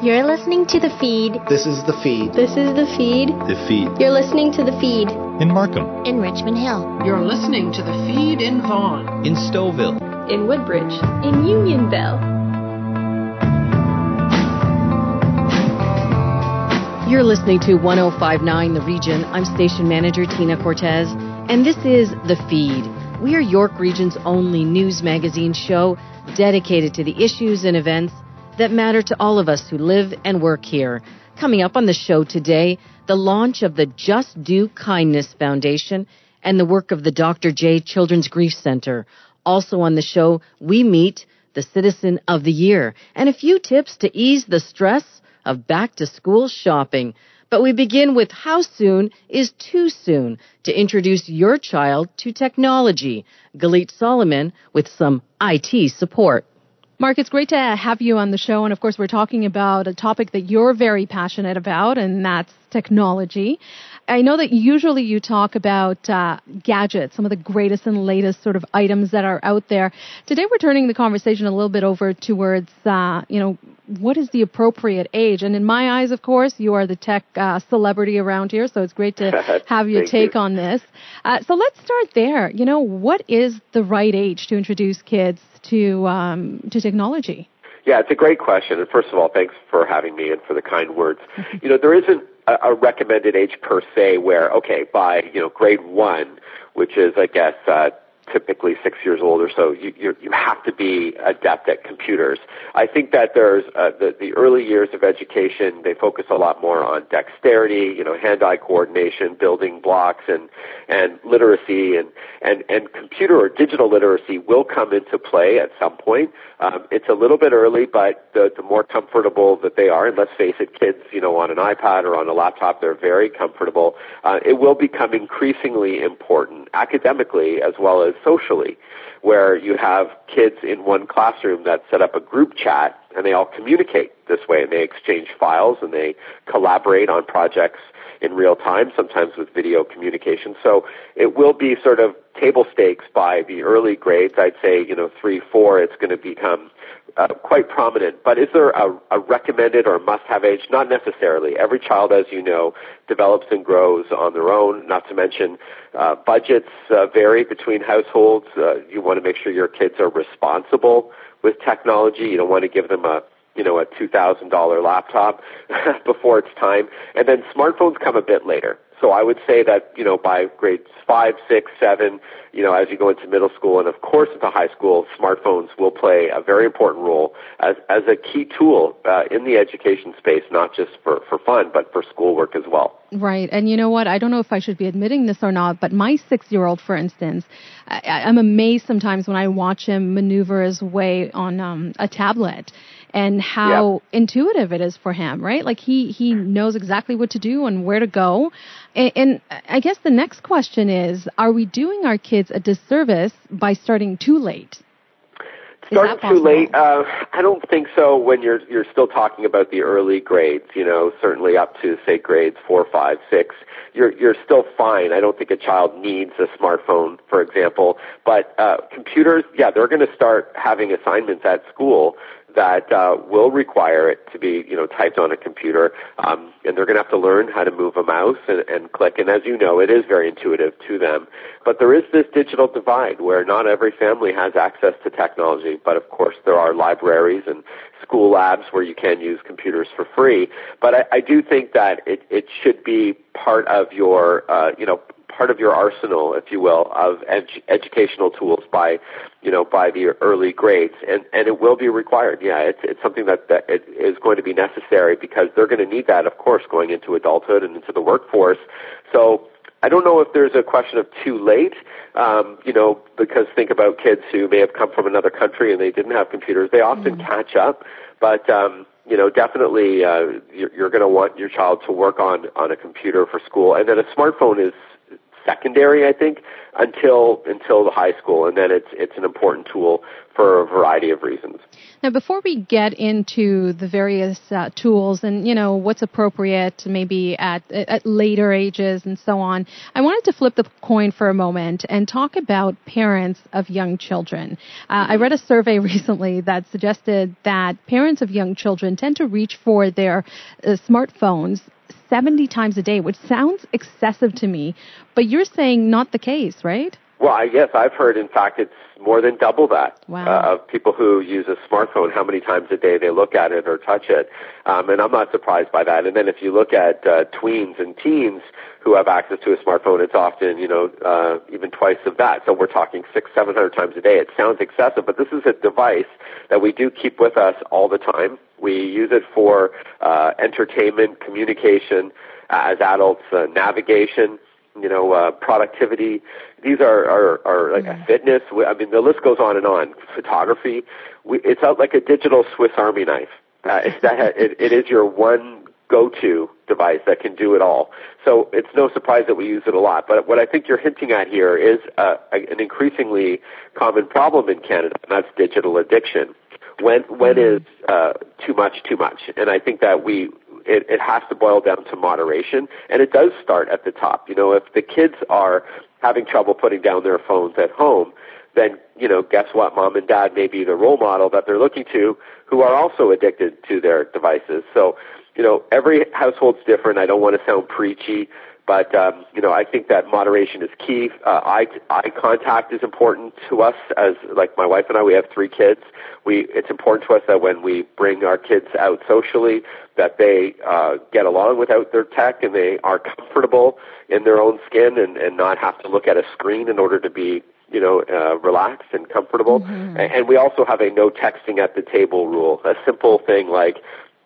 You're listening to The Feed. This is The Feed. This is The Feed. The Feed. You're listening to The Feed. In Markham. In Richmond Hill. You're listening to The Feed in Vaughan. In Stouffville. In Woodbridge. In Unionville. You're listening to 1059 The Region. I'm station manager Tina Cortez, and this is The Feed. We are York Region's only news magazine show dedicated to the issues and events that matter to all of us who live and work here. Coming up on the show today, the launch of the Just Do Kindness Foundation and the work of the Dr. J Children's Grief Center. Also on the show, we meet the Citizen of the Year and a few tips to ease the stress of back to school shopping. But we begin with how soon is too soon to introduce your child to technology. Galit Solomon with some IT support. Marc, it's great to have you on the show. And of course, we're talking about a topic that you're very passionate about, and that's technology. I know that usually you talk about uh, gadgets, some of the greatest and latest sort of items that are out there. Today, we're turning the conversation a little bit over towards, uh, you know, what is the appropriate age? And in my eyes, of course, you are the tech uh, celebrity around here, so it's great to have your take you. on this. Uh, so let's start there. You know, what is the right age to introduce kids to um, to technology? Yeah, it's a great question. And first of all, thanks for having me and for the kind words. you know, there isn't a, a recommended age per se where, okay, by, you know, grade one, which is, I guess, uh, typically six years old or so, you, you, you have to be adept at computers. I think that there's uh, the, the early years of education, they focus a lot more on dexterity, you know, hand-eye coordination, building blocks, and, and literacy, and, and, and computer or digital literacy will come into play at some point. Um, it's a little bit early, but the, the more comfortable that they are, and let's face it, kids, you know, on an iPad or on a laptop, they're very comfortable. Uh, it will become increasingly important academically as well as socially, where you have kids in one classroom that set up a group chat and they all communicate this way and they exchange files and they collaborate on projects in real time, sometimes with video communication. So it will be sort of table stakes by the early grades. I'd say, you know, three, four, it's going to become uh, quite prominent. But is there a, a recommended or must-have age? Not necessarily. Every child, as you know, develops and grows on their own. Not to mention, uh, budgets uh, vary between households. Uh, you want to make sure your kids are responsible with technology. You don't want to give them a you know, a $2,000 laptop before it's time. And then smartphones come a bit later. So I would say that, you know, by grades five, six, seven, you know, as you go into middle school and of course into high school, smartphones will play a very important role as, as a key tool uh, in the education space, not just for, for fun, but for schoolwork as well. Right. And you know what? I don't know if I should be admitting this or not, but my six year old, for instance, I, I'm amazed sometimes when I watch him maneuver his way on um, a tablet and how yeah. intuitive it is for him, right? Like he, he knows exactly what to do and where to go. And, and I guess the next question is, are we doing our kids a disservice by starting too late? Starting too late, uh, I don't think so. When you're you're still talking about the early grades, you know, certainly up to say grades four, five, six, you're you're still fine. I don't think a child needs a smartphone, for example. But uh, computers, yeah, they're going to start having assignments at school that uh, will require it to be, you know, typed on a computer, um, and they're going to have to learn how to move a mouse and, and click. And as you know, it is very intuitive to them. But there is this digital divide where not every family has access to technology. But of course, there are libraries and school labs where you can use computers for free. But I, I do think that it, it should be part of your, uh, you know, part of your arsenal, if you will, of ed- educational tools by, you know, by the early grades, and and it will be required. Yeah, it's it's something that that it is going to be necessary because they're going to need that, of course, going into adulthood and into the workforce. So. I don't know if there's a question of too late, um, you know, because think about kids who may have come from another country and they didn't have computers. They often Mm-hmm. catch up, but um, you know, definitely uh, you're, you're going to want your child to work on on a computer for school, and then a smartphone is secondary, I think, until until the high school, and then it's it's an important tool for a variety of reasons. Now, before we get into the various uh, tools and you know what's appropriate, maybe at at later ages and so on, I wanted to flip the coin for a moment and talk about parents of young children. Uh, I read a survey recently that suggested that parents of young children tend to reach for their uh, smartphones 70 times a day, which sounds excessive to me, but you're saying not the case, right? Well, I guess I've heard, in fact, it's more than double that wow. uh, of people who use a smartphone, how many times a day they look at it or touch it. Um, and I'm not surprised by that. And then if you look at uh, tweens and teens who have access to a smartphone, it's often, you know, uh, even twice of that. So we're talking six, seven hundred times a day. It sounds excessive, but this is a device that we do keep with us all the time. We use it for uh, entertainment, communication, uh, as adults, uh, navigation, you know, uh, productivity. These are, are, are like Mm-hmm. a fitness. I mean, the list goes on and on. Photography. We, it's out like a digital Swiss Army knife. Uh, it's that, it, it is your one go-to device that can do it all. So it's no surprise that we use it a lot. But what I think you're hinting at here is uh, an increasingly common problem in Canada, and that's digital addiction. When when is uh, too much too much? And I think that we it, it has to boil down to moderation, and it does start at the top. You know, if the kids are having trouble putting down their phones at home, then you know, guess what? Mom and dad may be the role model that they're looking to, who are also addicted to their devices. So, you know, every household's different. I don't want to sound preachy, but um, you know, I think that moderation is key. Uh, eye eye contact is important to us. As like my wife and I, we have three kids. We it's important to us that when we bring our kids out socially, that they uh, get along without their tech and they are comfortable in their own skin and, and not have to look at a screen in order to be you know, uh, relaxed and comfortable. Mm-hmm. And, and we also have a no texting at the table rule. A simple thing like,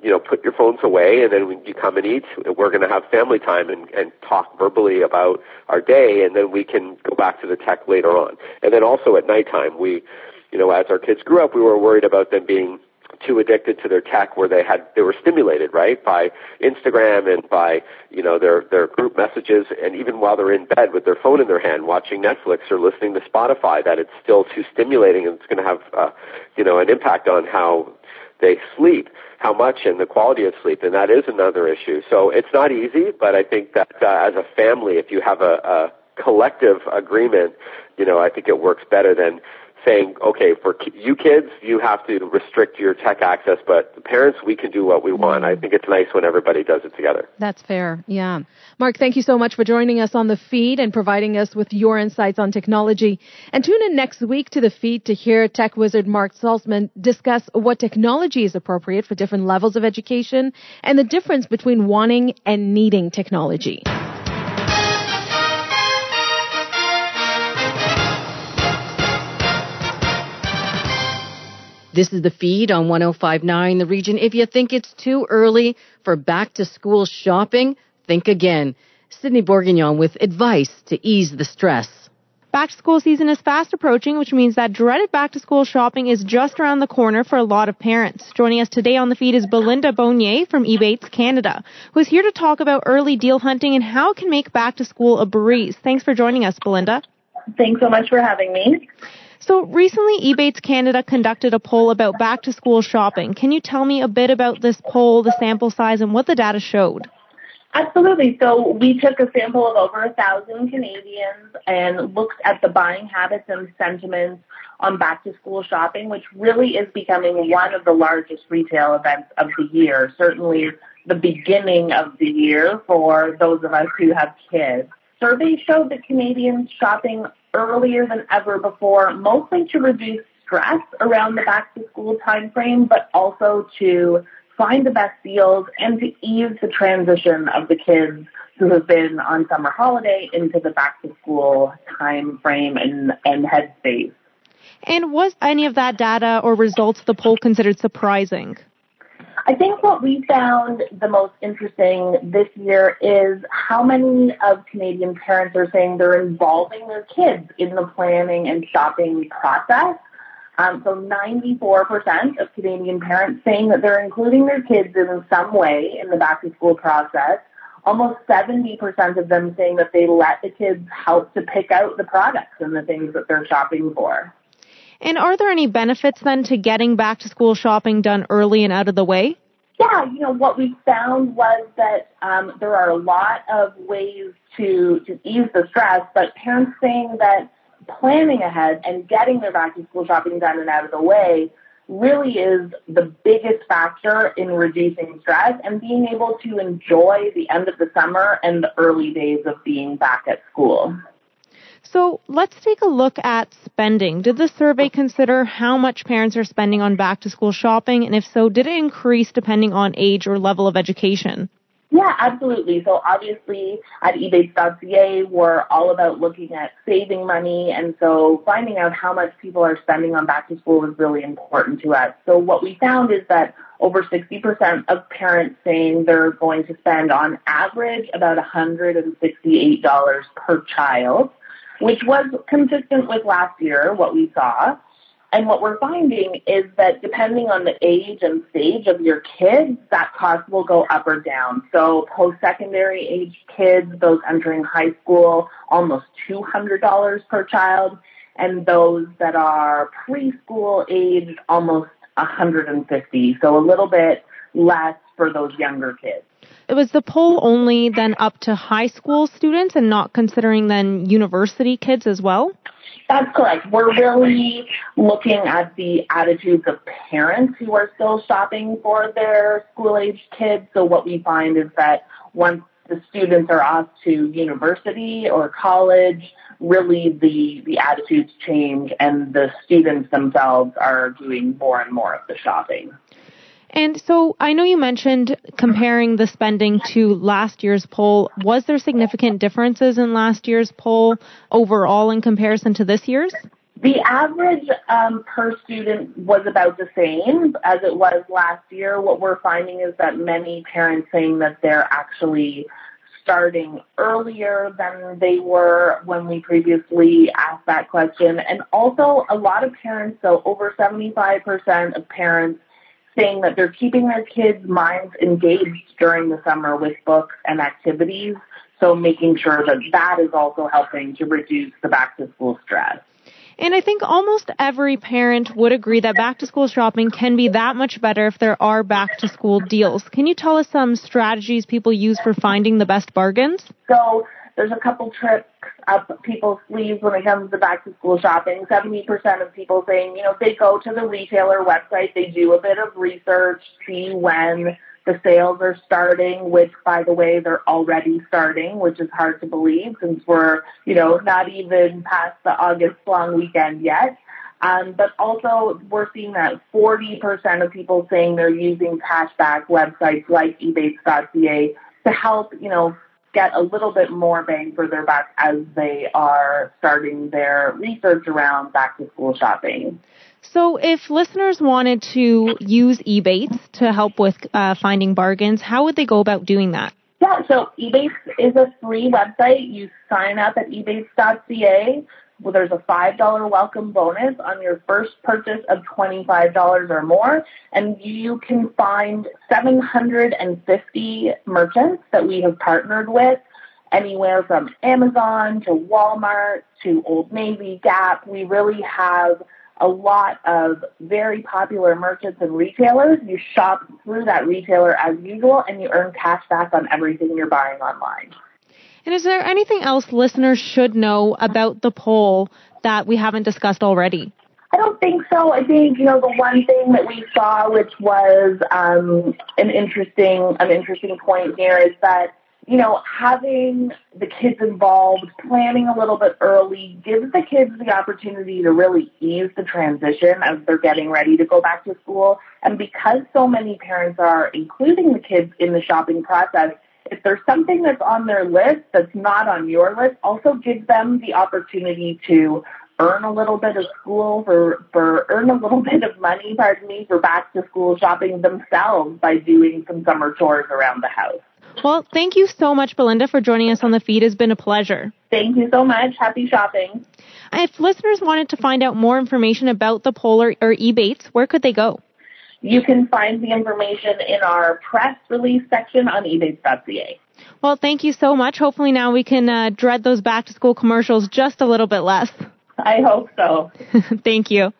you know, put your phones away and then when you come and eat, we're going to have family time and, and talk verbally about our day and then we can go back to the tech later on. And then also at nighttime, we, you know, as our kids grew up, we were worried about them being too addicted to their tech where they had they were stimulated right by Instagram and by you know their their group messages and even while they're in bed with their phone in their hand watching Netflix or listening to Spotify that it's still too stimulating and it's going to have uh, you know an impact on how they sleep how much and the quality of sleep and that is another issue. So it's not easy but I think that uh, as a family if you have a, a collective agreement you know I think it works better than saying, okay, for you kids, you have to restrict your tech access, but the parents, we can do what we want. I think it's nice when everybody does it together. That's fair. Yeah. Marc, thank you so much for joining us on the feed and providing us with your insights on technology. And tune in next week to the feed to hear tech wizard Marc Saltzman discuss what technology is appropriate for different levels of education and the difference between wanting and needing technology. This is the feed on 1059 The Region. If you think it's too early for back to school shopping, think again. Sydney Bourguignon with advice to ease the stress. Back to school season is fast approaching, which means that dreaded back to school shopping is just around the corner for a lot of parents. Joining us today on the feed is Belinda Bonnier from Ebates Canada, who is here to talk about early deal hunting and how it can make back to school a breeze. Thanks for joining us, Belinda. Thanks so much for having me. So recently, Ebates Canada conducted a poll about back to school shopping. Can you tell me a bit about this poll, the sample size, and what the data showed? Absolutely. So we took a sample of over a thousand Canadians and looked at the buying habits and sentiments on back to school shopping, which really is becoming one of the largest retail events of the year. Certainly the beginning of the year for those of us who have kids. Surveys showed that Canadians shopping earlier than ever before, mostly to reduce stress around the back to school time frame, but also to find the best deals and to ease the transition of the kids who have been on summer holiday into the back to school time frame and, and headspace. And was any of that data or results of the poll considered surprising? I think what we found the most interesting this year is how many of Canadian parents are saying they're involving their kids in the planning and shopping process. Um, so 94% of Canadian parents saying that they're including their kids in some way in the back to school process, almost 70% of them saying that they let the kids help to pick out the products and the things that they're shopping for. And are there any benefits then to getting back to school shopping done early and out of the way? Yeah, you know, what we found was that um, there are a lot of ways to, to ease the stress, but parents saying that planning ahead and getting their back to school shopping done and out of the way really is the biggest factor in reducing stress and being able to enjoy the end of the summer and the early days of being back at school. So let's take a look at spending. Did the survey consider how much parents are spending on back to school shopping? And if so, did it increase depending on age or level of education? Yeah, absolutely. So obviously at ebates.ca, we're all about looking at saving money. And so finding out how much people are spending on back to school is really important to us. So what we found is that over 60% of parents saying they're going to spend on average about $168 per child, which was consistent with last year, what we saw. And what we're finding is that depending on the age and stage of your kids, that cost will go up or down. So post-secondary age kids, those entering high school, almost $200 per child. And those that are preschool aged, almost 150. So a little bit less for those younger kids. It was the poll only then up to high school students and not considering then university kids as well? That's correct. We're really looking at the attitudes of parents who are still shopping for their school age kids. So what we find is that once the students are off to university or college, really the, the attitudes change and the students themselves are doing more and more of the shopping. And so I know you mentioned comparing the spending to last year's poll. Was there significant differences in last year's poll overall in comparison to this year's? The average um, per student was about the same as it was last year. What we're finding is that many parents saying that they're actually starting earlier than they were when we previously asked that question. And also a lot of parents, so over 75% of parents saying that they're keeping their kids' minds engaged during the summer with books and activities. So making sure that that is also helping to reduce the back to school stress. And I think almost every parent would agree that back to school shopping can be that much better if there are back to school deals. Can you tell us some strategies people use for finding the best bargains? So there's a couple tricks up people's sleeves when it comes to back to school shopping. 70% of people saying, you know, they go to the retailer website, they do a bit of research, see when the sales are starting, which by the way, they're already starting, which is hard to believe since we're, you know, not even past the August long weekend yet. Um, but also we're seeing that 40% of people saying they're using cashback websites like ebates.ca to help, you know, get a little bit more bang for their buck as they are starting their research around back to school shopping. So, if listeners wanted to use Ebates to help with uh, finding bargains, how would they go about doing that? Yeah, so Ebates is a free website. You sign up at ebates.ca. Well, there's a $5 welcome bonus on your first purchase of $25 or more, and you can find 750 merchants that we have partnered with, anywhere from Amazon to Walmart to Old Navy, Gap. We really have a lot of very popular merchants and retailers. You shop through that retailer as usual, and you earn cash back on everything you're buying online. And is there anything else listeners should know about the poll that we haven't discussed already? I don't think so. I think you know the one thing that we saw, which was um, an interesting an interesting point here, is that you know having the kids involved, planning a little bit early, gives the kids the opportunity to really ease the transition as they're getting ready to go back to school. And because so many parents are including the kids in the shopping process, if there's something that's on their list that's not on your list, also give them the opportunity to earn a little bit of school for, for earn a little bit of money, pardon me, for back to school shopping themselves by doing some summer chores around the house. Well, thank you so much, Belinda, for joining us on the feed. It's been a pleasure. Thank you so much. Happy shopping. If listeners wanted to find out more information about the poll or, or Ebates, where could they go? You can find the information in our press release section on ebates.ca. Well, thank you so much. Hopefully now we can uh, dread those back to school commercials just a little bit less. I hope so. thank you.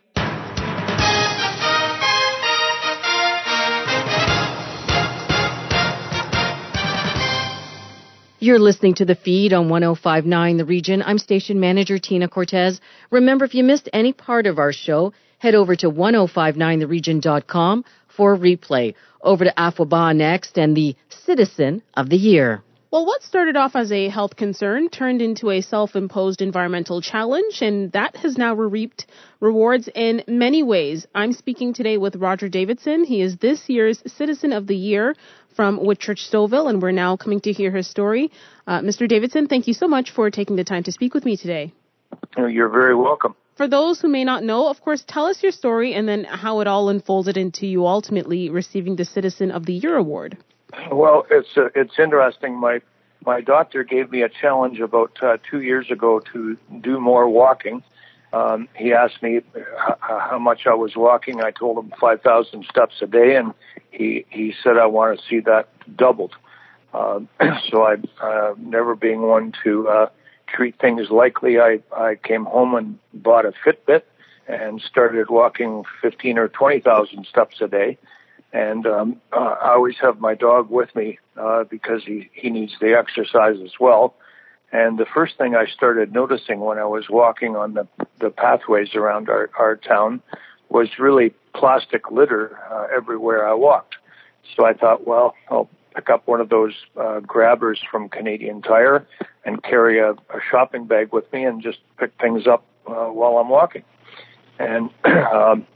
You're listening to the feed on 1059 The Region. I'm station manager Tina Cortez. Remember, if you missed any part of our show, head over to 1059theregion.com for a replay. Over to Afwaba next and the Citizen of the Year. Well, what started off as a health concern turned into a self imposed environmental challenge, and that has now reaped rewards in many ways. I'm speaking today with Roger Davidson. He is this year's Citizen of the Year from Whitchurch Stouffville, and we're now coming to hear his story. Uh, Mr. Davidson, thank you so much for taking the time to speak with me today. You're very welcome. For those who may not know, of course, tell us your story and then how it all unfolded into you ultimately receiving the Citizen of the Year award. Well, it's uh, it's interesting. My my doctor gave me a challenge about uh, two years ago to do more walking. Um, he asked me h- how much I was walking. I told him 5,000 steps a day, and he he said I want to see that doubled. Uh, so I, uh, never being one to uh, treat things lightly, I I came home and bought a Fitbit and started walking 15 or 20,000 steps a day and um, uh, I always have my dog with me uh, because he he needs the exercise as well. And the first thing I started noticing when I was walking on the the pathways around our our town was really plastic litter uh, everywhere I walked. So I thought, well, I'll pick up one of those uh, grabbers from Canadian Tire and carry a, a shopping bag with me and just pick things up uh, while I'm walking. And um,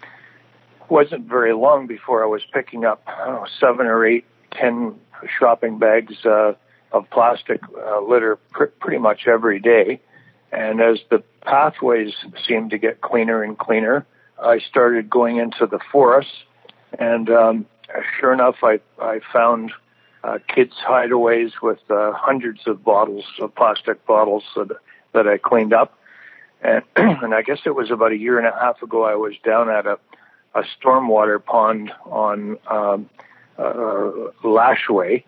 wasn't very long before I was picking up know, seven or eight, ten shopping bags uh, of plastic uh, litter pr- pretty much every day. And as the pathways seemed to get cleaner and cleaner, I started going into the forest. And um, sure enough, I, I found uh, kids' hideaways with uh, hundreds of bottles of plastic bottles that, that I cleaned up. And, and I guess it was about a year and a half ago, I was down at a a stormwater pond on um, uh, Lashway,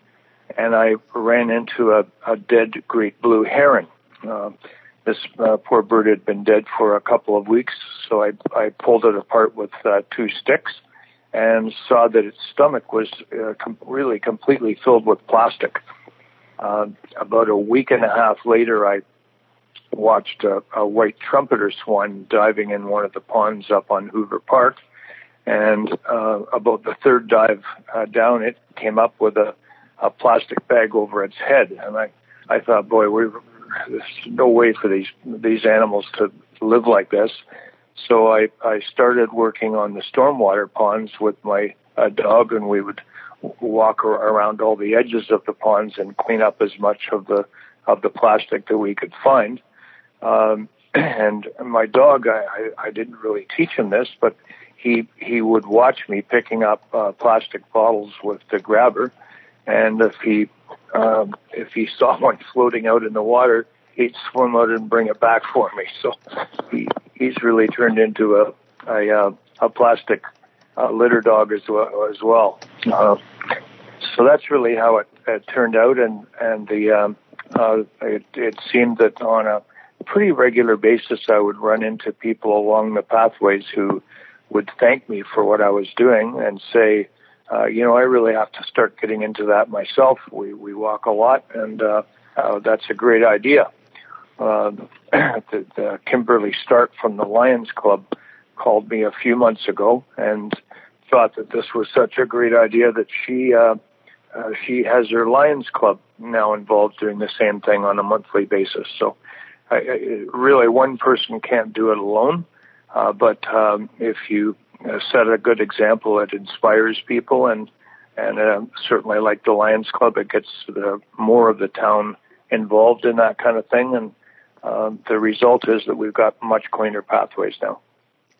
and I ran into a, a dead great blue heron. Uh, this uh, poor bird had been dead for a couple of weeks, so I, I pulled it apart with uh, two sticks and saw that its stomach was uh, com- really completely filled with plastic. Uh, about a week and a half later, I watched a, a white trumpeter swan diving in one of the ponds up on Hoover Park and uh, about the third dive uh, down, it came up with a, a plastic bag over its head, and I, I thought, boy, we're, there's no way for these these animals to live like this. So I, I started working on the stormwater ponds with my uh, dog, and we would walk around all the edges of the ponds and clean up as much of the of the plastic that we could find. Um, and my dog, I, I, I didn't really teach him this, but he he would watch me picking up uh, plastic bottles with the grabber, and if he um, if he saw one floating out in the water, he'd swim out and bring it back for me. So he he's really turned into a a, uh, a plastic uh, litter dog as well. As well. Uh, so that's really how it, it turned out, and and the um, uh, it, it seemed that on a pretty regular basis, I would run into people along the pathways who would thank me for what I was doing and say, uh, you know, I really have to start getting into that myself. We we walk a lot, and uh, uh, that's a great idea. Uh, the, the Kimberly Stark from the Lions Club called me a few months ago and thought that this was such a great idea that she uh, uh, she has her Lions Club now involved doing the same thing on a monthly basis. So, I, I, really, one person can't do it alone. Uh, but um, if you uh, set a good example, it inspires people, and and uh, certainly like the Lions Club, it gets the, more of the town involved in that kind of thing, and um, the result is that we've got much cleaner pathways now.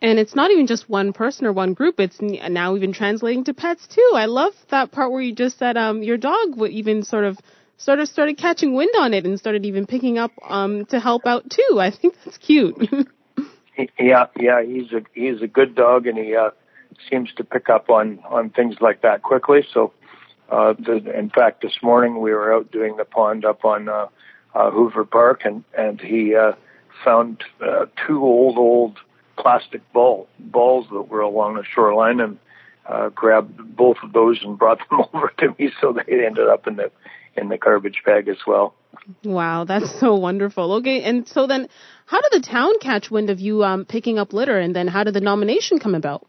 And it's not even just one person or one group. It's now even translating to pets too. I love that part where you just said um, your dog would even sort of sort of started catching wind on it and started even picking up um, to help out too. I think that's cute. yeah, yeah, he's a he's a good dog, and he uh, seems to pick up on on things like that quickly. So, uh, the, in fact, this morning we were out doing the pond up on uh, uh, Hoover Park, and and he uh, found uh, two old old plastic ball balls that were along the shoreline, and uh, grabbed both of those and brought them over to me. So they ended up in the in the garbage bag as well. Wow, that's so wonderful. Okay, and so then, how did the town catch wind of you um, picking up litter, and then how did the nomination come about?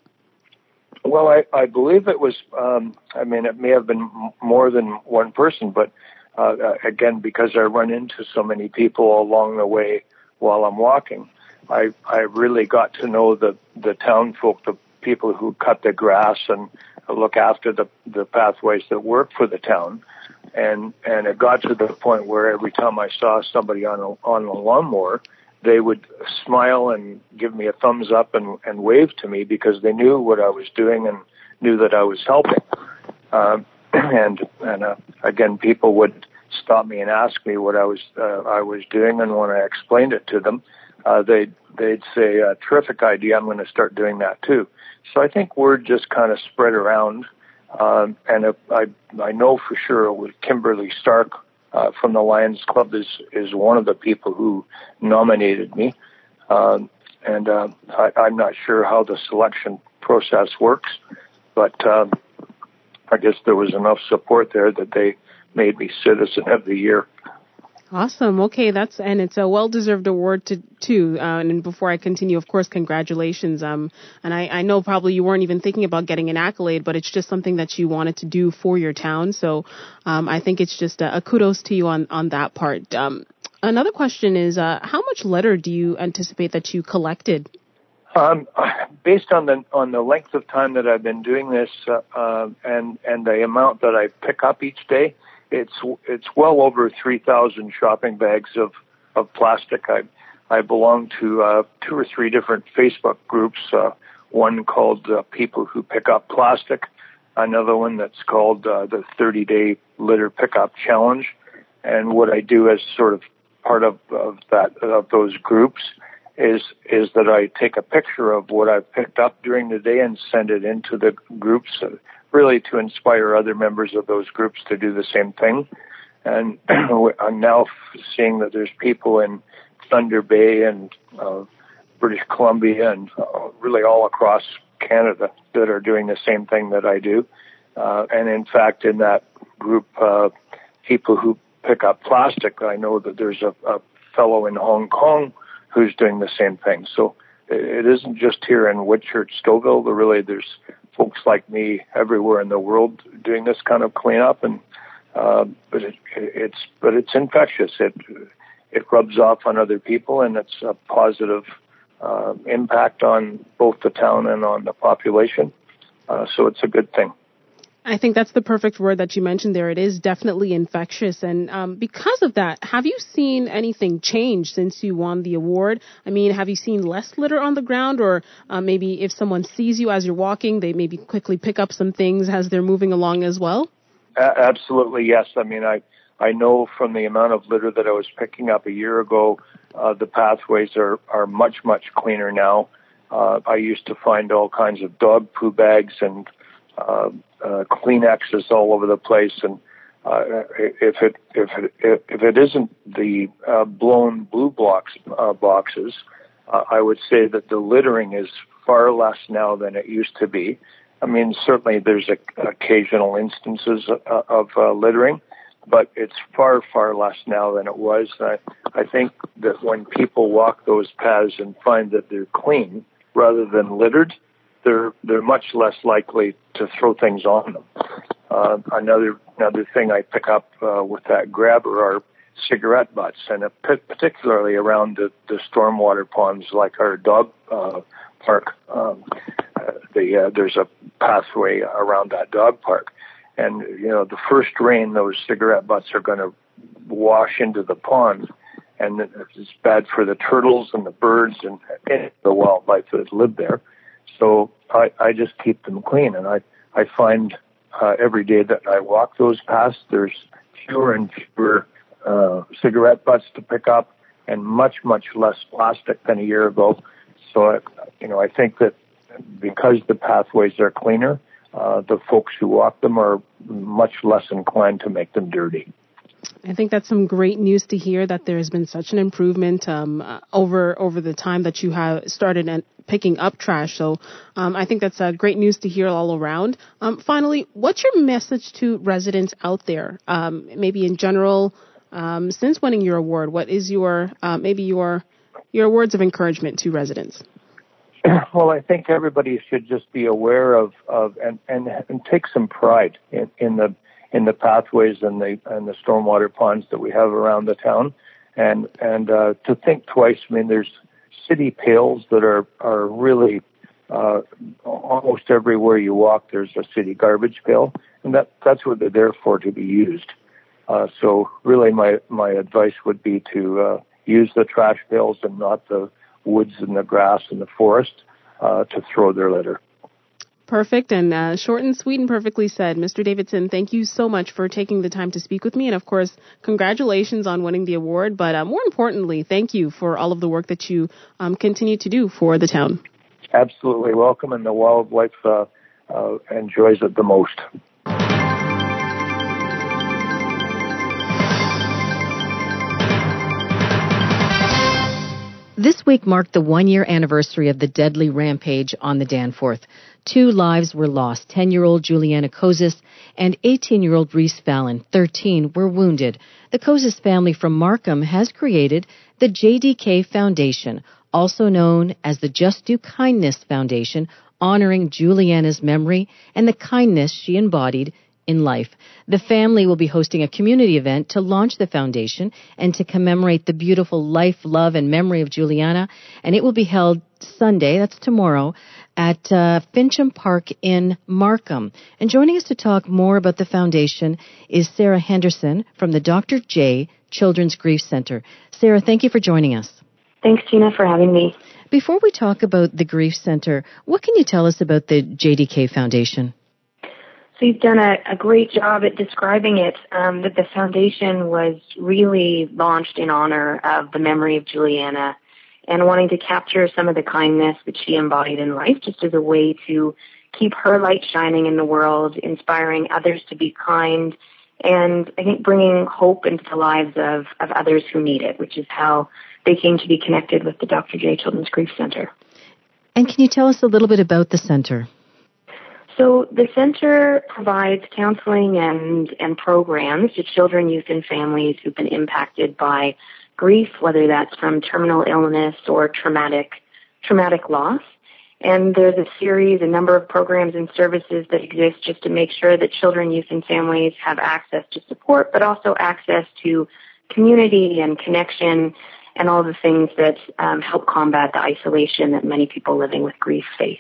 Well, I, I believe it was. Um, I mean, it may have been more than one person, but uh, uh, again, because I run into so many people along the way while I'm walking, I I really got to know the the town folk, the people who cut the grass and look after the the pathways that work for the town and and it got to the point where every time I saw somebody on a on a lawnmower, they would smile and give me a thumbs up and and wave to me because they knew what I was doing and knew that I was helping. Um, and and uh, again, people would stop me and ask me what I was uh, I was doing, and when I explained it to them, uh, they'd they'd say, uh, "Terrific idea! I'm going to start doing that too." So I think word just kind of spread around um, and I I know for sure with Kimberly Stark uh, from the Lions Club is is one of the people who nominated me, um, and uh, I, I'm not sure how the selection process works, but um, I guess there was enough support there that they made me Citizen of the Year. Awesome. Okay, that's and it's a well-deserved award to too. Uh, and before I continue, of course, congratulations. Um, and I, I know probably you weren't even thinking about getting an accolade, but it's just something that you wanted to do for your town. So, um, I think it's just a, a kudos to you on on that part. Um, another question is, uh, how much litter do you anticipate that you collected? Um, based on the on the length of time that I've been doing this, uh, uh, and and the amount that I pick up each day it's it's well over 3,000 shopping bags of of plastic. I I belong to uh, two or three different Facebook groups. Uh, one called uh, People Who Pick Up Plastic, another one that's called uh, the 30 Day Litter Pickup Challenge. And what I do as sort of part of, of that of those groups is is that I take a picture of what I've picked up during the day and send it into the groups really to inspire other members of those groups to do the same thing. And I'm now seeing that there's people in Thunder Bay and uh, British Columbia and uh, really all across Canada that are doing the same thing that I do. Uh, and in fact, in that group, uh, people who pick up plastic, I know that there's a, a fellow in Hong Kong who's doing the same thing. So it isn't just here in Whitchurch, Stouffville, but really there's folks like me everywhere in the world doing this kind of cleanup, and uh, but it, it's but it's infectious. It it rubs off on other people, and it's a positive uh, impact on both the town and on the population. Uh, so it's a good thing. I think that's the perfect word that you mentioned there. It is definitely infectious. And um, because of that, have you seen anything change since you won the award? I mean, have you seen less litter on the ground? Or uh, maybe if someone sees you as you're walking, they maybe quickly pick up some things as they're moving along as well? Absolutely, yes. I mean, I, I know from the amount of litter that I was picking up a year ago, uh, the pathways are, are much, much cleaner now. Uh, I used to find all kinds of dog poo bags and uh, uh, Kleenexes all over the place, and uh, if it if it if it isn't the uh, blown blue blocks uh, boxes, uh, I would say that the littering is far less now than it used to be. I mean, certainly there's a, occasional instances uh, of uh, littering, but it's far far less now than it was. I, I think that when people walk those paths and find that they're clean rather than littered, they're they're much less likely to throw things on them. Uh, another another thing I pick up uh, with that grabber are cigarette butts, and uh, particularly around the, the stormwater ponds, like our dog uh, park. Um, uh, the uh, there's a pathway around that dog park, and you know the first rain, those cigarette butts are going to wash into the pond, and it's bad for the turtles and the birds and, and the wildlife that live there. So I, I just keep them clean, and I I find uh, every day that I walk those paths, there's fewer and fewer uh, cigarette butts to pick up, and much much less plastic than a year ago. So I, you know I think that because the pathways are cleaner, uh, the folks who walk them are much less inclined to make them dirty. I think that's some great news to hear that there has been such an improvement um, uh, over over the time that you have started and picking up trash. So um, I think that's uh, great news to hear all around. Um, finally, what's your message to residents out there? Um, maybe in general, um, since winning your award, what is your uh, maybe your your words of encouragement to residents? Well, I think everybody should just be aware of, of and, and, and take some pride in, in the in the pathways and the and the stormwater ponds that we have around the town, and and uh, to think twice. I mean, there's city pails that are are really uh, almost everywhere you walk. There's a city garbage pail, and that that's what they're there for to be used. Uh, so really, my my advice would be to uh, use the trash pails and not the woods and the grass and the forest uh, to throw their litter. Perfect and uh, short and sweet and perfectly said. Mr. Davidson, thank you so much for taking the time to speak with me. And of course, congratulations on winning the award. But uh, more importantly, thank you for all of the work that you um, continue to do for the town. Absolutely welcome, and the wildlife uh, uh enjoys it the most. This week marked the one year anniversary of the deadly rampage on the Danforth. Two lives were lost. 10 year old Julianna Kozis and 18 year old Reese Fallon, 13, were wounded. The Kozis family from Markham has created the JDK Foundation, also known as the Just Do Kindness Foundation, honoring Julianna's memory and the kindness she embodied in life. The family will be hosting a community event to launch the foundation and to commemorate the beautiful life, love, and memory of Julianna. And it will be held Sunday, that's tomorrow, at uh, Fincham Park in Markham. And joining us to talk more about the foundation is Sarah Henderson from the Dr. J Children's Grief Center. Sarah, thank you for joining us. Thanks, Tina, for having me. Before we talk about the Grief Center, what can you tell us about the JDK Foundation? So you've done a, a great job at describing it. Um, that the foundation was really launched in honor of the memory of Julianna and wanting to capture some of the kindness that she embodied in life just as a way to keep her light shining in the world, inspiring others to be kind, and I think bringing hope into the lives of, of others who need it, which is how they came to be connected with the Dr. J Children's Grief Center. And can you tell us a little bit about the center? So the center provides counseling and, and programs to children, youth, and families who've been impacted by grief, whether that's from terminal illness or traumatic, traumatic loss. And there's a series, a number of programs and services that exist just to make sure that children, youth, and families have access to support, but also access to community and connection and all the things that um, help combat the isolation that many people living with grief face.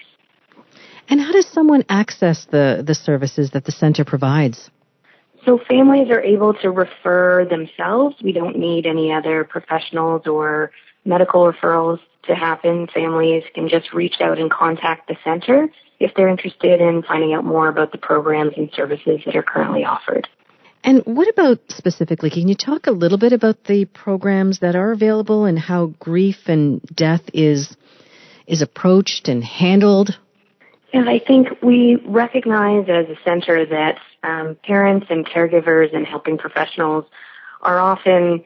And how does someone access the, the services that the center provides? So families are able to refer themselves. We don't need any other professionals or medical referrals to happen. Families can just reach out and contact the center if they're interested in finding out more about the programs and services that are currently offered. And what about specifically? Can you talk a little bit about the programs that are available and how grief and death is is approached and handled? And I think we recognize as a center that um, parents and caregivers and helping professionals are often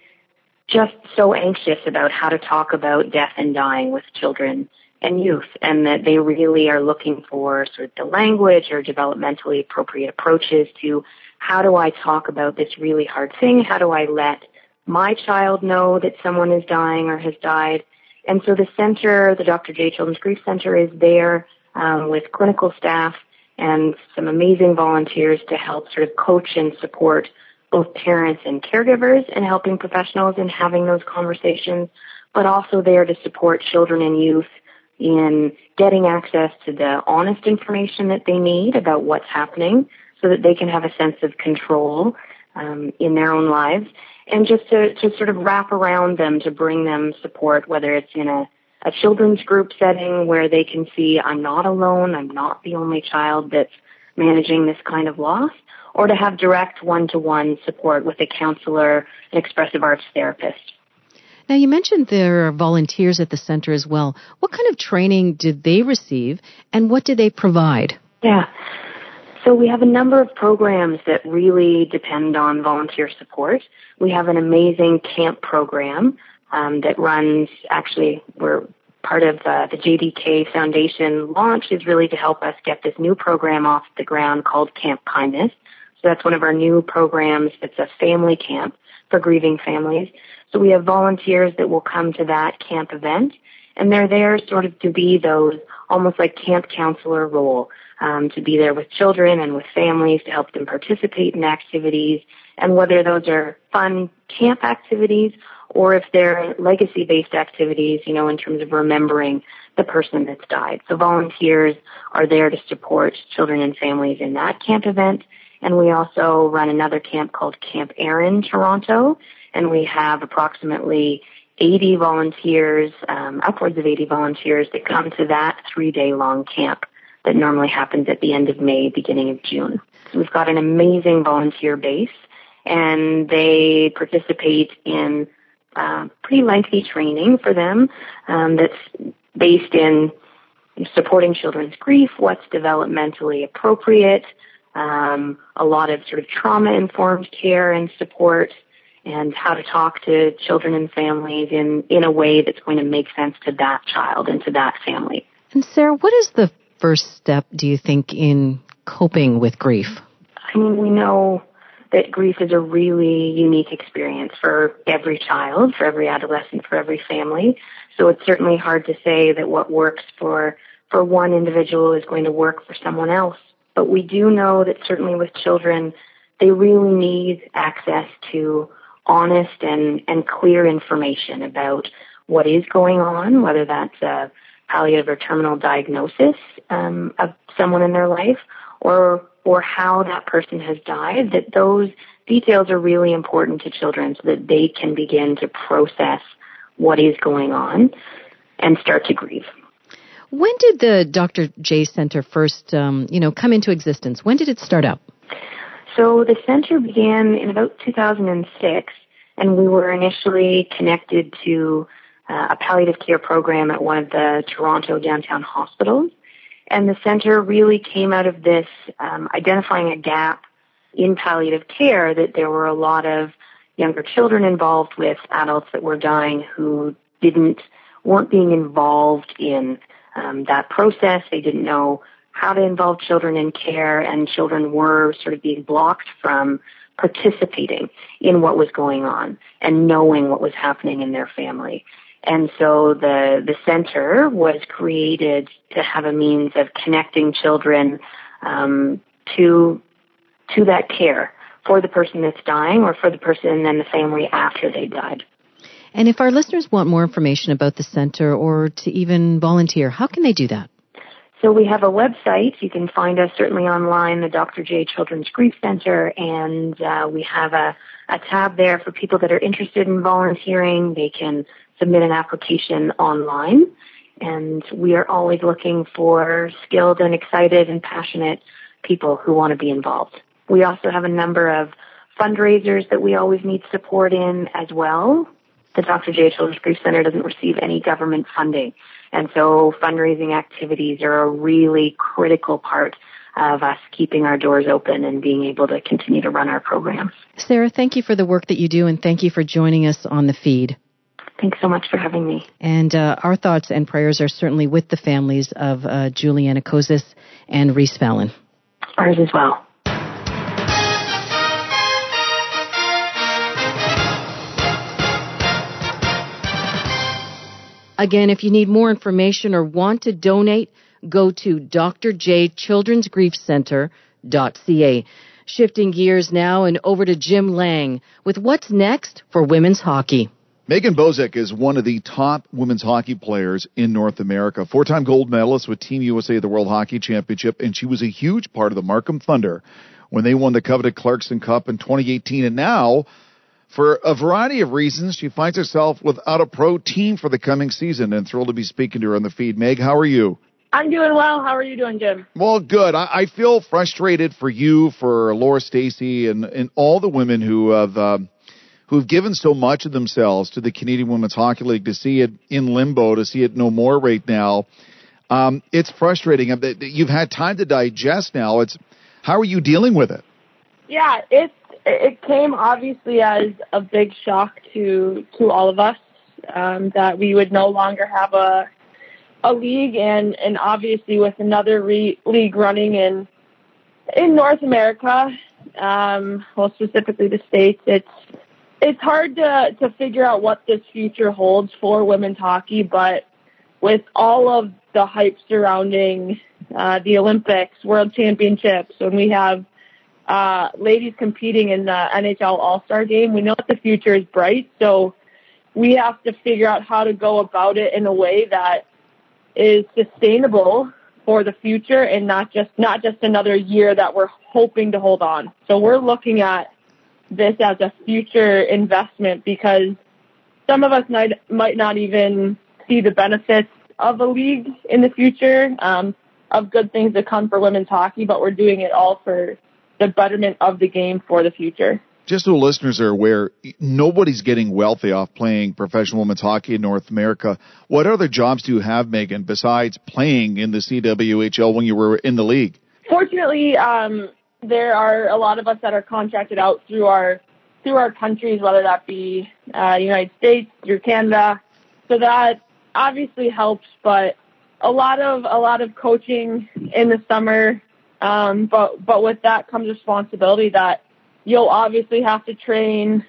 just so anxious about how to talk about death and dying with children and youth, and that they really are looking for sort of the language or developmentally appropriate approaches to how do I talk about this really hard thing? How do I let my child know that someone is dying or has died? And so the center, the Dr. J Children's Grief Center is there um, with clinical staff and some amazing volunteers to help sort of coach and support both parents and caregivers and helping professionals in having those conversations, but also there to support children and youth in getting access to the honest information that they need about what's happening so that they can have a sense of control um, in their own lives and just to, to sort of wrap around them to bring them support, whether it's in a a children's group setting where they can see I'm not alone, I'm not the only child that's managing this kind of loss, or to have direct one-to-one support with a counselor, an expressive arts therapist. Now, you mentioned there are volunteers at the center as well. What kind of training did they receive and what do they provide? Yeah. So we have a number of programs that really depend on volunteer support. We have an amazing camp program um, that runs, actually, we're part of uh, the JDK Foundation launch is really to help us get this new program off the ground called Camp Kindness. So that's one of our new programs. It's a family camp for grieving families. So we have volunteers that will come to that camp event and they're there sort of to be those almost like camp counselor role, um, to be there with children and with families to help them participate in activities and whether those are fun camp activities or if they're legacy based activities, you know, in terms of remembering the person that's died. So volunteers are there to support children and families in that camp event. And we also run another camp called Camp Erin Toronto, and we have approximately 80 volunteers, um, upwards of 80 volunteers that come to that three day long camp that normally happens at the end of May, beginning of June. So we've got an amazing volunteer base and they participate in uh, pretty lengthy training for them um, that's based in supporting children's grief, what's developmentally appropriate, um, a lot of sort of trauma informed care and support, and how to talk to children and families in, in a way that's going to make sense to that child and to that family. And Sarah, what is the first step, do you think, in coping with grief? I mean, we know that grief is a really unique experience for every child, for every adolescent, for every family. So it's certainly hard to say that what works for, for one individual is going to work for someone else. But we do know that certainly with children, they really need access to honest and, and clear information about what is going on, whether that's a palliative or terminal diagnosis um, of someone in their life or or how that person has died, that those details are really important to children so that they can begin to process what is going on and start to grieve. When did the Dr. Jay Center first, um, you know, come into existence? When did it start up? So the center began in about 2006, and we were initially connected to uh, a palliative care program at one of the Toronto downtown hospitals. And the center really came out of this um, identifying a gap in palliative care that there were a lot of younger children involved with adults that were dying who didn't weren't being involved in um, that process. They didn't know how to involve children in care, and children were sort of being blocked from participating in what was going on and knowing what was happening in their family. And so the, the center was created to have a means of connecting children um, to to that care for the person that's dying or for the person and then the family after they died. And if our listeners want more information about the center or to even volunteer, how can they do that? So we have a website. You can find us certainly online, the Dr. Jay Children's Grief Center, and uh, we have a, a tab there for people that are interested in volunteering. They can submit an application online. And we are always looking for skilled and excited and passionate people who want to be involved. We also have a number of fundraisers that we always need support in as well. The Dr. Jay Children's Grief Center doesn't receive any government funding. And so fundraising activities are a really critical part of us keeping our doors open and being able to continue to run our programs. Sarah, thank you for the work that you do and thank you for joining us on the feed. Thanks so much for having me. And uh, our thoughts and prayers are certainly with the families of uh, Julianna Kozis and Reese Fallon. Ours as well. Again, if you need more information or want to donate, go to drjchildrensgriefcenter.ca. Shifting gears now and over to Jim Lang with what's next for women's hockey. Megan Bozek is one of the top women's hockey players in North America. Four time gold medalist with Team USA at the World Hockey Championship, and she was a huge part of the Markham Thunder when they won the coveted Clarkson Cup in 2018. And now, for a variety of reasons, she finds herself without a pro team for the coming season and thrilled to be speaking to her on the feed. Meg, how are you? I'm doing well. How are you doing, Jim? Well, good. I, I feel frustrated for you, for Laura Stacey, and, and all the women who have. Um, who've given so much of themselves to the Canadian Women's Hockey League to see it in limbo, to see it no more right now. Um, it's frustrating. You've had time to digest now. It's how are you dealing with it? Yeah, it's it came obviously as a big shock to to all of us um, that we would no longer have a a league, and and obviously with another re- league running in in North America, um, well specifically the states, it's it's hard to to figure out what this future holds for women's hockey, but with all of the hype surrounding uh, the Olympics, World Championships, when we have uh, ladies competing in the NHL All Star game, we know that the future is bright. So we have to figure out how to go about it in a way that is sustainable for the future and not just not just another year that we're hoping to hold on. So we're looking at this as a future investment because some of us might might not even see the benefits of a league in the future, um, of good things to come for women's hockey, but we're doing it all for the betterment of the game for the future. Just so listeners are aware, nobody's getting wealthy off playing professional women's hockey in North America. What other jobs do you have, Megan, besides playing in the CWHL when you were in the league? Fortunately, um, there are a lot of us that are contracted out through our through our countries, whether that be uh, United States, through Canada. So that obviously helps, but a lot of a lot of coaching in the summer. Um, but but with that comes responsibility that you'll obviously have to train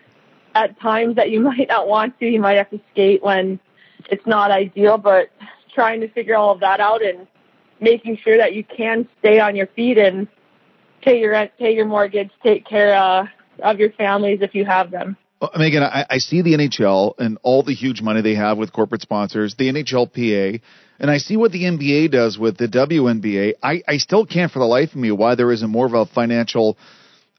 at times that you might not want to. You might have to skate when it's not ideal, but trying to figure all of that out and making sure that you can stay on your feet and pay your rent, pay your mortgage, take care uh, of your families if you have them. Megan, I, I see the NHL and all the huge money they have with corporate sponsors, the NHLPA, and I see what the NBA does with the WNBA. I, I still can't for the life of me why there isn't more of a financial,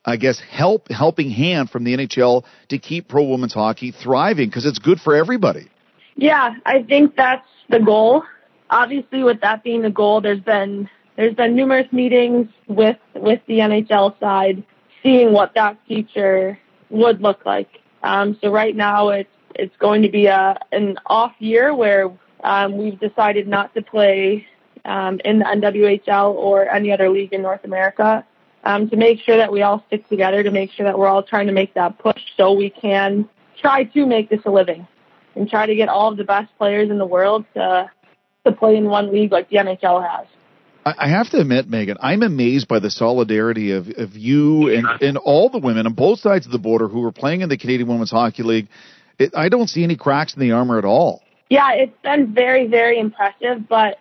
I guess, help helping hand from the NHL to keep pro women's hockey thriving because it's good for everybody. Yeah, I think that's the goal. Obviously, with that being the goal, there's been there's been numerous meetings with with the NHL side, seeing what that future would look like. Um, so right now it's it's going to be a an off year where um, we've decided not to play um, in the NWHL or any other league in North America um, to make sure that we all stick together to make sure that we're all trying to make that push so we can try to make this a living and try to get all of the best players in the world to to play in one league like the NHL has. I have to admit, Megan, I'm amazed by the solidarity of, of you and, and all the women on both sides of the border who are playing in the Canadian Women's Hockey League. It, I don't see any cracks in the armor at all. Yeah, it's been very, very impressive, but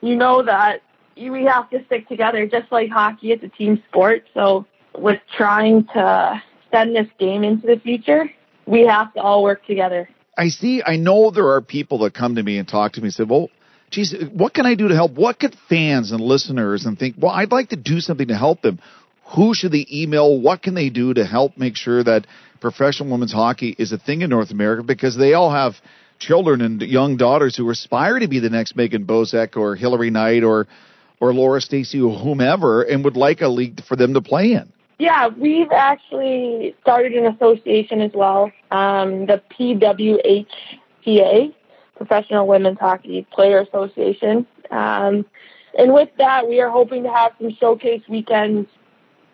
you know that we have to stick together. Just like hockey, it's a team sport. So with trying to send this game into the future, we have to all work together. I see, I know there are people that come to me and talk to me and say, well, geez, what can I do to help? What could fans and listeners and think, well, I'd like to do something to help them. Who should they email? What can they do to help make sure that professional women's hockey is a thing in North America? Because they all have children and young daughters who aspire to be the next Megan Bozek or Hilary Knight or or Laura Stacey or whomever and would like a league for them to play in. Yeah, we've actually started an association as well, um, the PWHPA, Professional Women's Hockey Player Association. Um, and with that, we are hoping to have some showcase weekends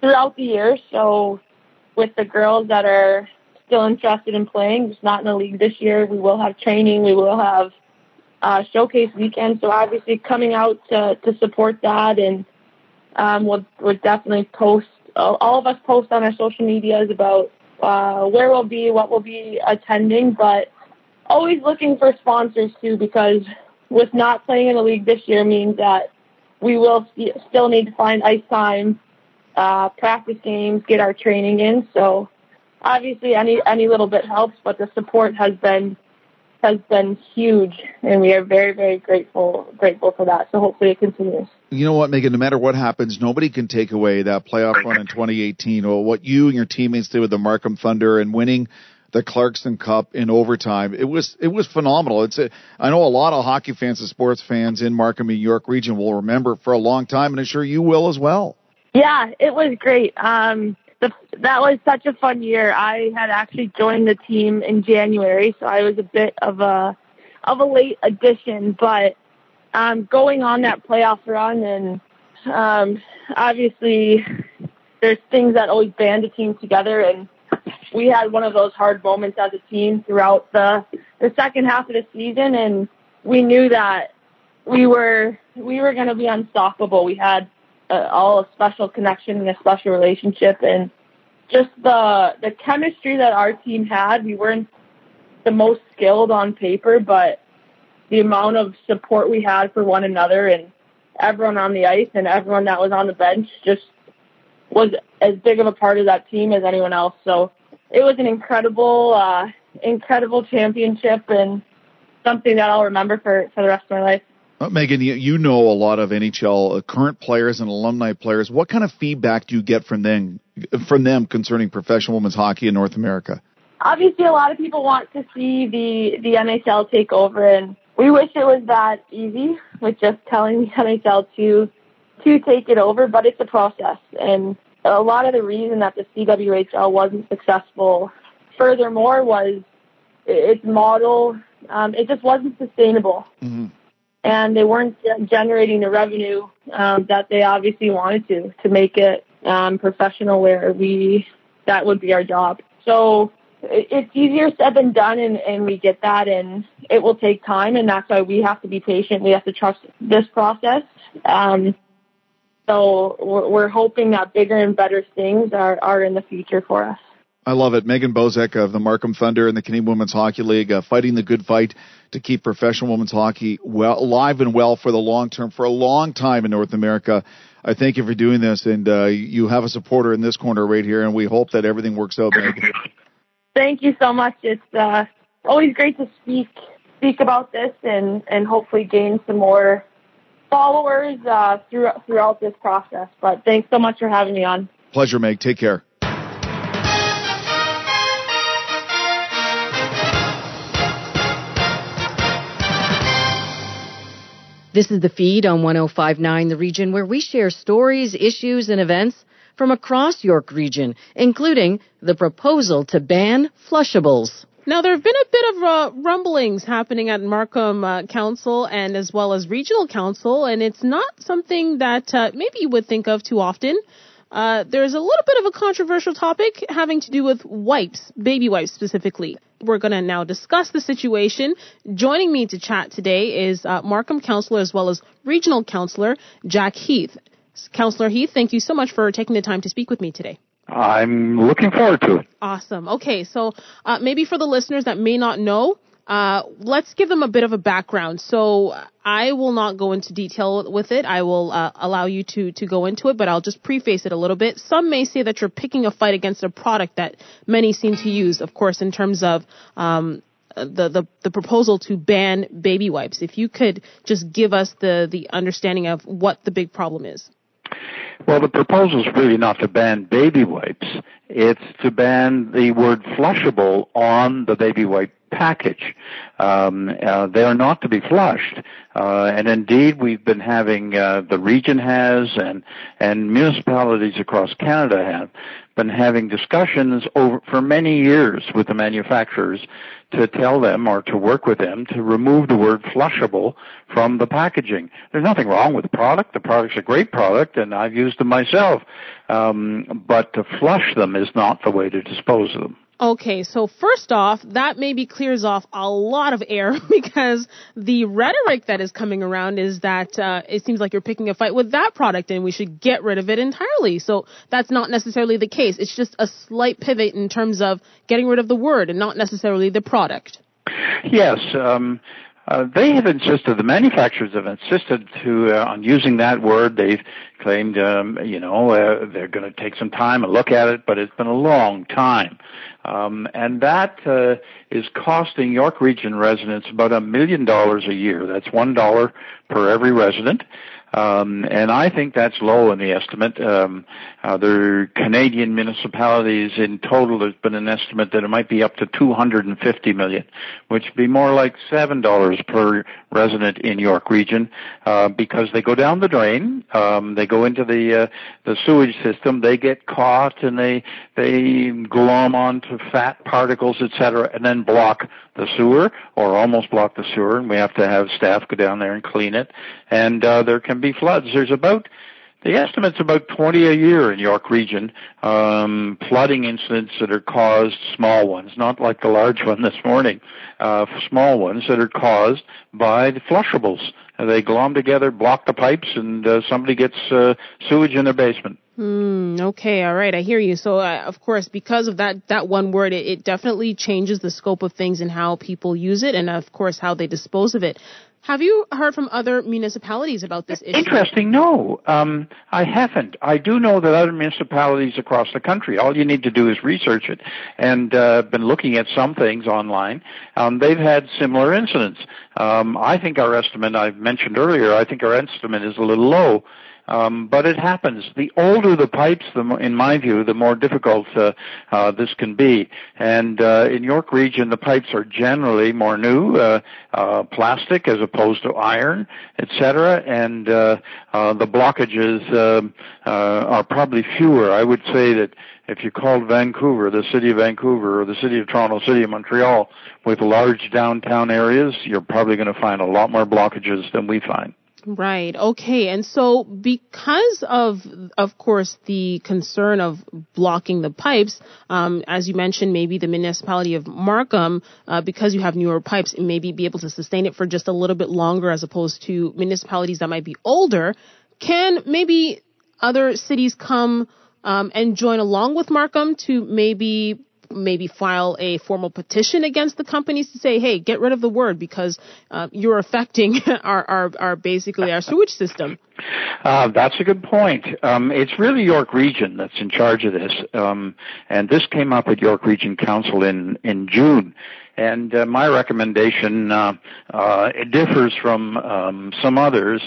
throughout the year. So with the girls that are still interested in playing, just not in the league this year, we will have training. We will have uh, showcase weekends. So obviously coming out to, to support that and um, we'll, we'll definitely post, all of us post on our social medias about uh, where we'll be, what we'll be attending, but always looking for sponsors too because with not playing in the league this year means that we will st- still need to find ice time, uh, practice games, get our training in. So obviously any any little bit helps, but the support has been has been huge, and we are very very grateful grateful for that. So hopefully it continues. You know what, Megan? No matter what happens, nobody can take away that playoff run in 2018 or what you and your teammates did with the Markham Thunder and winning the Clarkson Cup in overtime. It was it was phenomenal. It's a, I know a lot of hockey fans and sports fans in Markham New York region will remember for a long time, and I'm sure you will as well. Yeah, it was great. Um, the, that was such a fun year. I had actually joined the team in January, so I was a bit of a of a late addition, but um, going on that playoff run and um, obviously there's things that always band a team together and we had one of those hard moments as a team throughout the the second half of the season and we knew that we were we were going to be unstoppable. We had uh, all a special connection and a special relationship and just the the chemistry that our team had. We weren't the most skilled on paper, but the amount of support we had for one another and everyone on the ice and everyone that was on the bench just was as big of a part of that team as anyone else. So it was an incredible, uh, incredible championship and something that I'll remember for, for the rest of my life. Uh, Megan, you, you know a lot of NHL uh, current players and alumni players. What kind of feedback do you get from them from them concerning professional women's hockey in North America? Obviously, a lot of people want to see the the NHL take over, and we wish it was that easy with just telling the NHL to to take it over. But it's a process, and a lot of the reason that the CWHL wasn't successful, furthermore, was its model. Um, it just wasn't sustainable. Mm-hmm and they weren't generating the revenue um, that they obviously wanted to to make it um, professional where we that would be our job. So it's easier said than done, and, and we get that, and it will take time, and that's why we have to be patient. We have to trust this process. Um, so we're, we're hoping that bigger and better things are, are in the future for us. I love it. Megan Bozek of the Markham Thunder and the Canadian Women's Hockey League uh, fighting the good fight to keep professional women's hockey well alive and well for the long term for a long time in North America. I thank you for doing this, and uh, you have a supporter in this corner right here, and we hope that everything works out, Megan. Thank you so much. It's uh, always great to speak speak about this and and hopefully gain some more followers uh, throughout throughout this process. But thanks so much for having me on. Pleasure, Meg. Take care. This is the feed on 1059 The Region where we share stories, issues, and events from across York Region, including the proposal to ban flushables. Now, there have been a bit of uh, rumblings happening at Markham uh, Council and as well as Regional Council, and it's not something that uh, maybe you would think of too often. Uh, there's a little bit of a controversial topic having to do with wipes, baby wipes specifically. We're going to now discuss the situation. Joining me to chat today is uh, Markham Councillor as well as Regional Councillor Jack Heath. Councillor Heath, thank you so much for taking the time to speak with me today. I'm looking forward to it. Awesome. Okay, so uh, maybe for the listeners that may not know, uh, let's give them a bit of a background. So I will not go into detail with it. I will uh, allow you to to go into it, but I'll just preface it a little bit. Some may say that you're picking a fight against a product that many seem to use, of course, in terms of um, the, the the proposal to ban baby wipes. If you could just give us the the understanding of what the big problem is. Well, the proposal is really not to ban baby wipes. It's to ban the word flushable on the baby wipe package. Um, uh, they are not to be flushed. Uh, and indeed, we've been having, uh, the region has and, and municipalities across Canada have been having discussions over, for many years with the manufacturers to tell them or to work with them to remove the word flushable from the packaging. There's nothing wrong with the product. The product's a great product and I've used them myself. Um, but to flush them is not the way to dispose of them. Okay, so first off, that maybe clears off a lot of air because the rhetoric that is coming around is that uh, it seems like you're picking a fight with that product and we should get rid of it entirely. So that's not necessarily the case. It's just a slight pivot in terms of getting rid of the word and not necessarily the product. Yes, um, uh, they have insisted, the manufacturers have insisted to uh, on using that word. They've claimed, um, you know, uh, they're going to take some time and look at it, but it's been a long time. Um, and that uh, is costing York Region residents about a million dollars a year. That's one dollar per every resident. Um, and I think that's low in the estimate. Um, other Canadian municipalities in total, there's been an estimate that it might be up to 250 million, which would be more like seven dollars per resident in York Region, uh, because they go down the drain, um, they go into the uh, the sewage system, they get caught, and they they glom onto fat particles, etc., and then block the sewer or almost block the sewer, and we have to have staff go down there and clean it. And uh, there can be floods. There's about the estimate's about 20 a year in York Region, um, flooding incidents that are caused, small ones, not like the large one this morning, uh, small ones that are caused by the flushables. They glom together, block the pipes, and uh, somebody gets uh, sewage in their basement. Hmm. okay. All right. I hear you. So, uh, of course, because of that that one word, it, it definitely changes the scope of things and how people use it, and of course how they dispose of it. Have you heard from other municipalities about this issue? Interesting. No, um, I haven't. I do know that other municipalities across the country. All you need to do is research it, and uh, been looking at some things online. Um, they've had similar incidents. Um, I think our estimate, I mentioned earlier, I think our estimate is a little low. Um, but it happens. The older the pipes, the more, in my view, the more difficult uh, uh, this can be. And uh, in York Region, the pipes are generally more new, uh, uh, plastic as opposed to iron, etc. And uh, uh, the blockages um, uh, are probably fewer. I would say that if you called Vancouver, the city of Vancouver, or the city of Toronto, city of Montreal, with large downtown areas, you're probably going to find a lot more blockages than we find. Right. Okay. And so because of, of course, the concern of blocking the pipes, um, as you mentioned, maybe the municipality of Markham, uh, because you have newer pipes, maybe be able to sustain it for just a little bit longer as opposed to municipalities that might be older. Can maybe other cities come um, and join along with Markham to maybe maybe file a formal petition against the companies to say, hey, get rid of the word because uh, you're affecting our, our, our basically our sewage system. Uh, that's a good point. Um, it's really York Region that's in charge of this, um, and this came up at York Region Council in in June. And uh, my recommendation uh, uh, it differs from um, some others.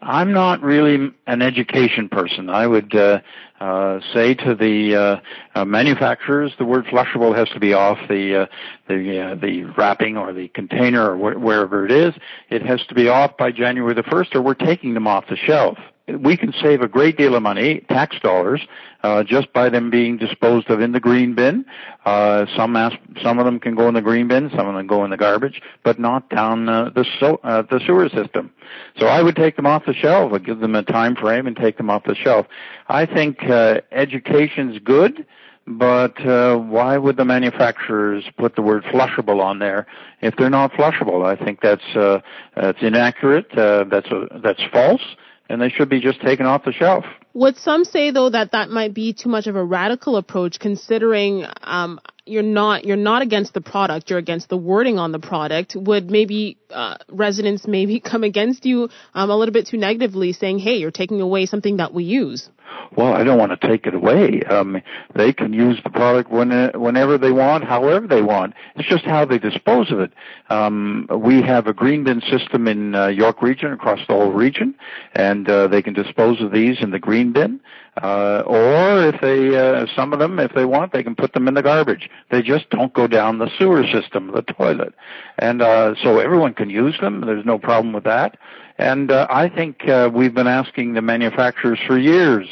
I'm not really an education person. I would uh, uh, say to the uh, uh, manufacturers, the word flushable has to be off the uh, the uh, the wrapping or the container or wh- wherever it is. It has to be off by January the first, or we're taking them off the shelf we can save a great deal of money, tax dollars, uh, just by them being disposed of in the green bin. Uh, some as- some of them can go in the green bin, some of them go in the garbage, but not down uh, the so- uh, the sewer system. So I would take them off the shelf. I'd give them a time frame and take them off the shelf. I think uh, education's good. But uh, why would the manufacturers put the word flushable on there if they're not flushable? I think that's uh, that's inaccurate. Uh, that's a, that's false and they should be just taken off the shelf. Would some say though that that might be too much of a radical approach, considering um, you're not you're not against the product, you're against the wording on the product? Would maybe uh, residents maybe come against you um, a little bit too negatively, saying, "Hey, you're taking away something that we use"? Well, I don't want to take it away. Um, they can use the product when, whenever they want, however they want. It's just how they dispose of it. Um, we have a green bin system in uh, York Region across the whole region, and uh, they can dispose of these in the green bin. Uh, or if they, uh, some of them, if they want, they can put them in the garbage. They just don't go down the sewer system, the toilet. And, uh, so everyone can use them. There's no problem with that. And, uh, I think, uh, we've been asking the manufacturers for years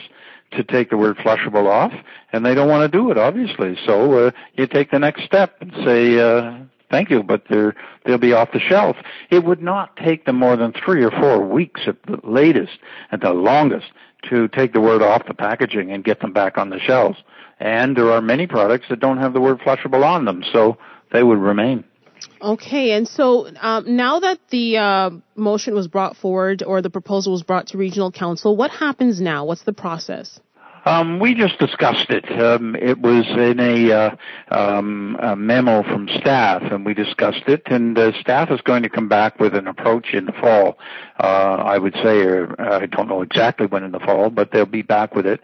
to take the word flushable off, and they don't want to do it, obviously. So, uh, you take the next step and say, uh, thank you, but they're, they'll be off the shelf. It would not take them more than three or four weeks at the latest, at the longest, to take the word off the packaging and get them back on the shelves. And there are many products that don't have the word flushable on them, so they would remain. Okay, and so um, now that the uh, motion was brought forward or the proposal was brought to regional council, what happens now? What's the process? Um, we just discussed it. Um, it was in a, uh, um, a, memo from staff, and we discussed it. And uh, staff is going to come back with an approach in the fall. Uh, I would say, or I don't know exactly when in the fall, but they'll be back with it,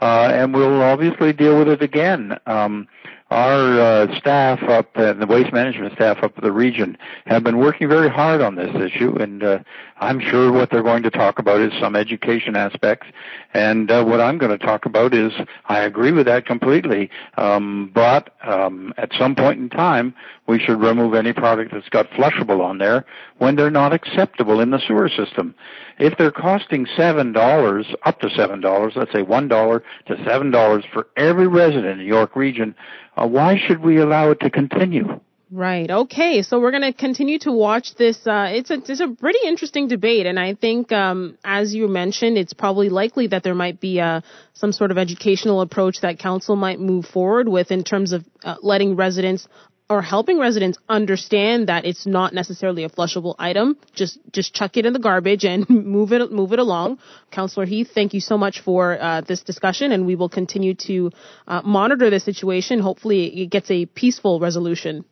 uh, and we'll obviously deal with it again. Um, our uh, staff up and the waste management staff up the region have been working very hard on this issue, and uh, I'm sure what they're going to talk about is some education aspects, and uh, what I'm going to talk about is I agree with that completely, um, but um, at some point in time we should remove any product that's got flushable on there when they're not acceptable in the sewer system. If they're costing seven dollars, up to seven dollars, let's say one dollar to seven dollars for every resident in the York region, uh, why should we allow it to continue? Right. Okay. So we're going to continue to watch this. Uh, it's a it's a pretty interesting debate, and I think, um, as you mentioned, it's probably likely that there might be uh, some sort of educational approach that council might move forward with in terms of uh, letting residents or helping residents understand that it's not necessarily a flushable item. Just just chuck it in the garbage and move it move it along. Councillor Heath, thank you so much for uh, this discussion, and we will continue to uh, monitor the situation. Hopefully, it gets a peaceful resolution.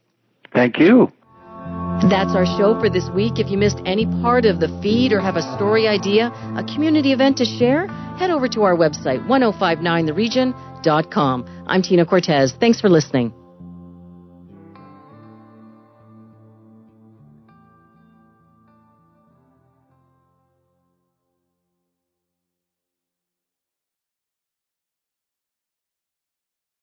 Thank you. That's our show for this week. If you missed any part of the feed or have a story idea, a community event to share, head over to our website, 1059theregion.com. I'm Tina Cortez. Thanks for listening.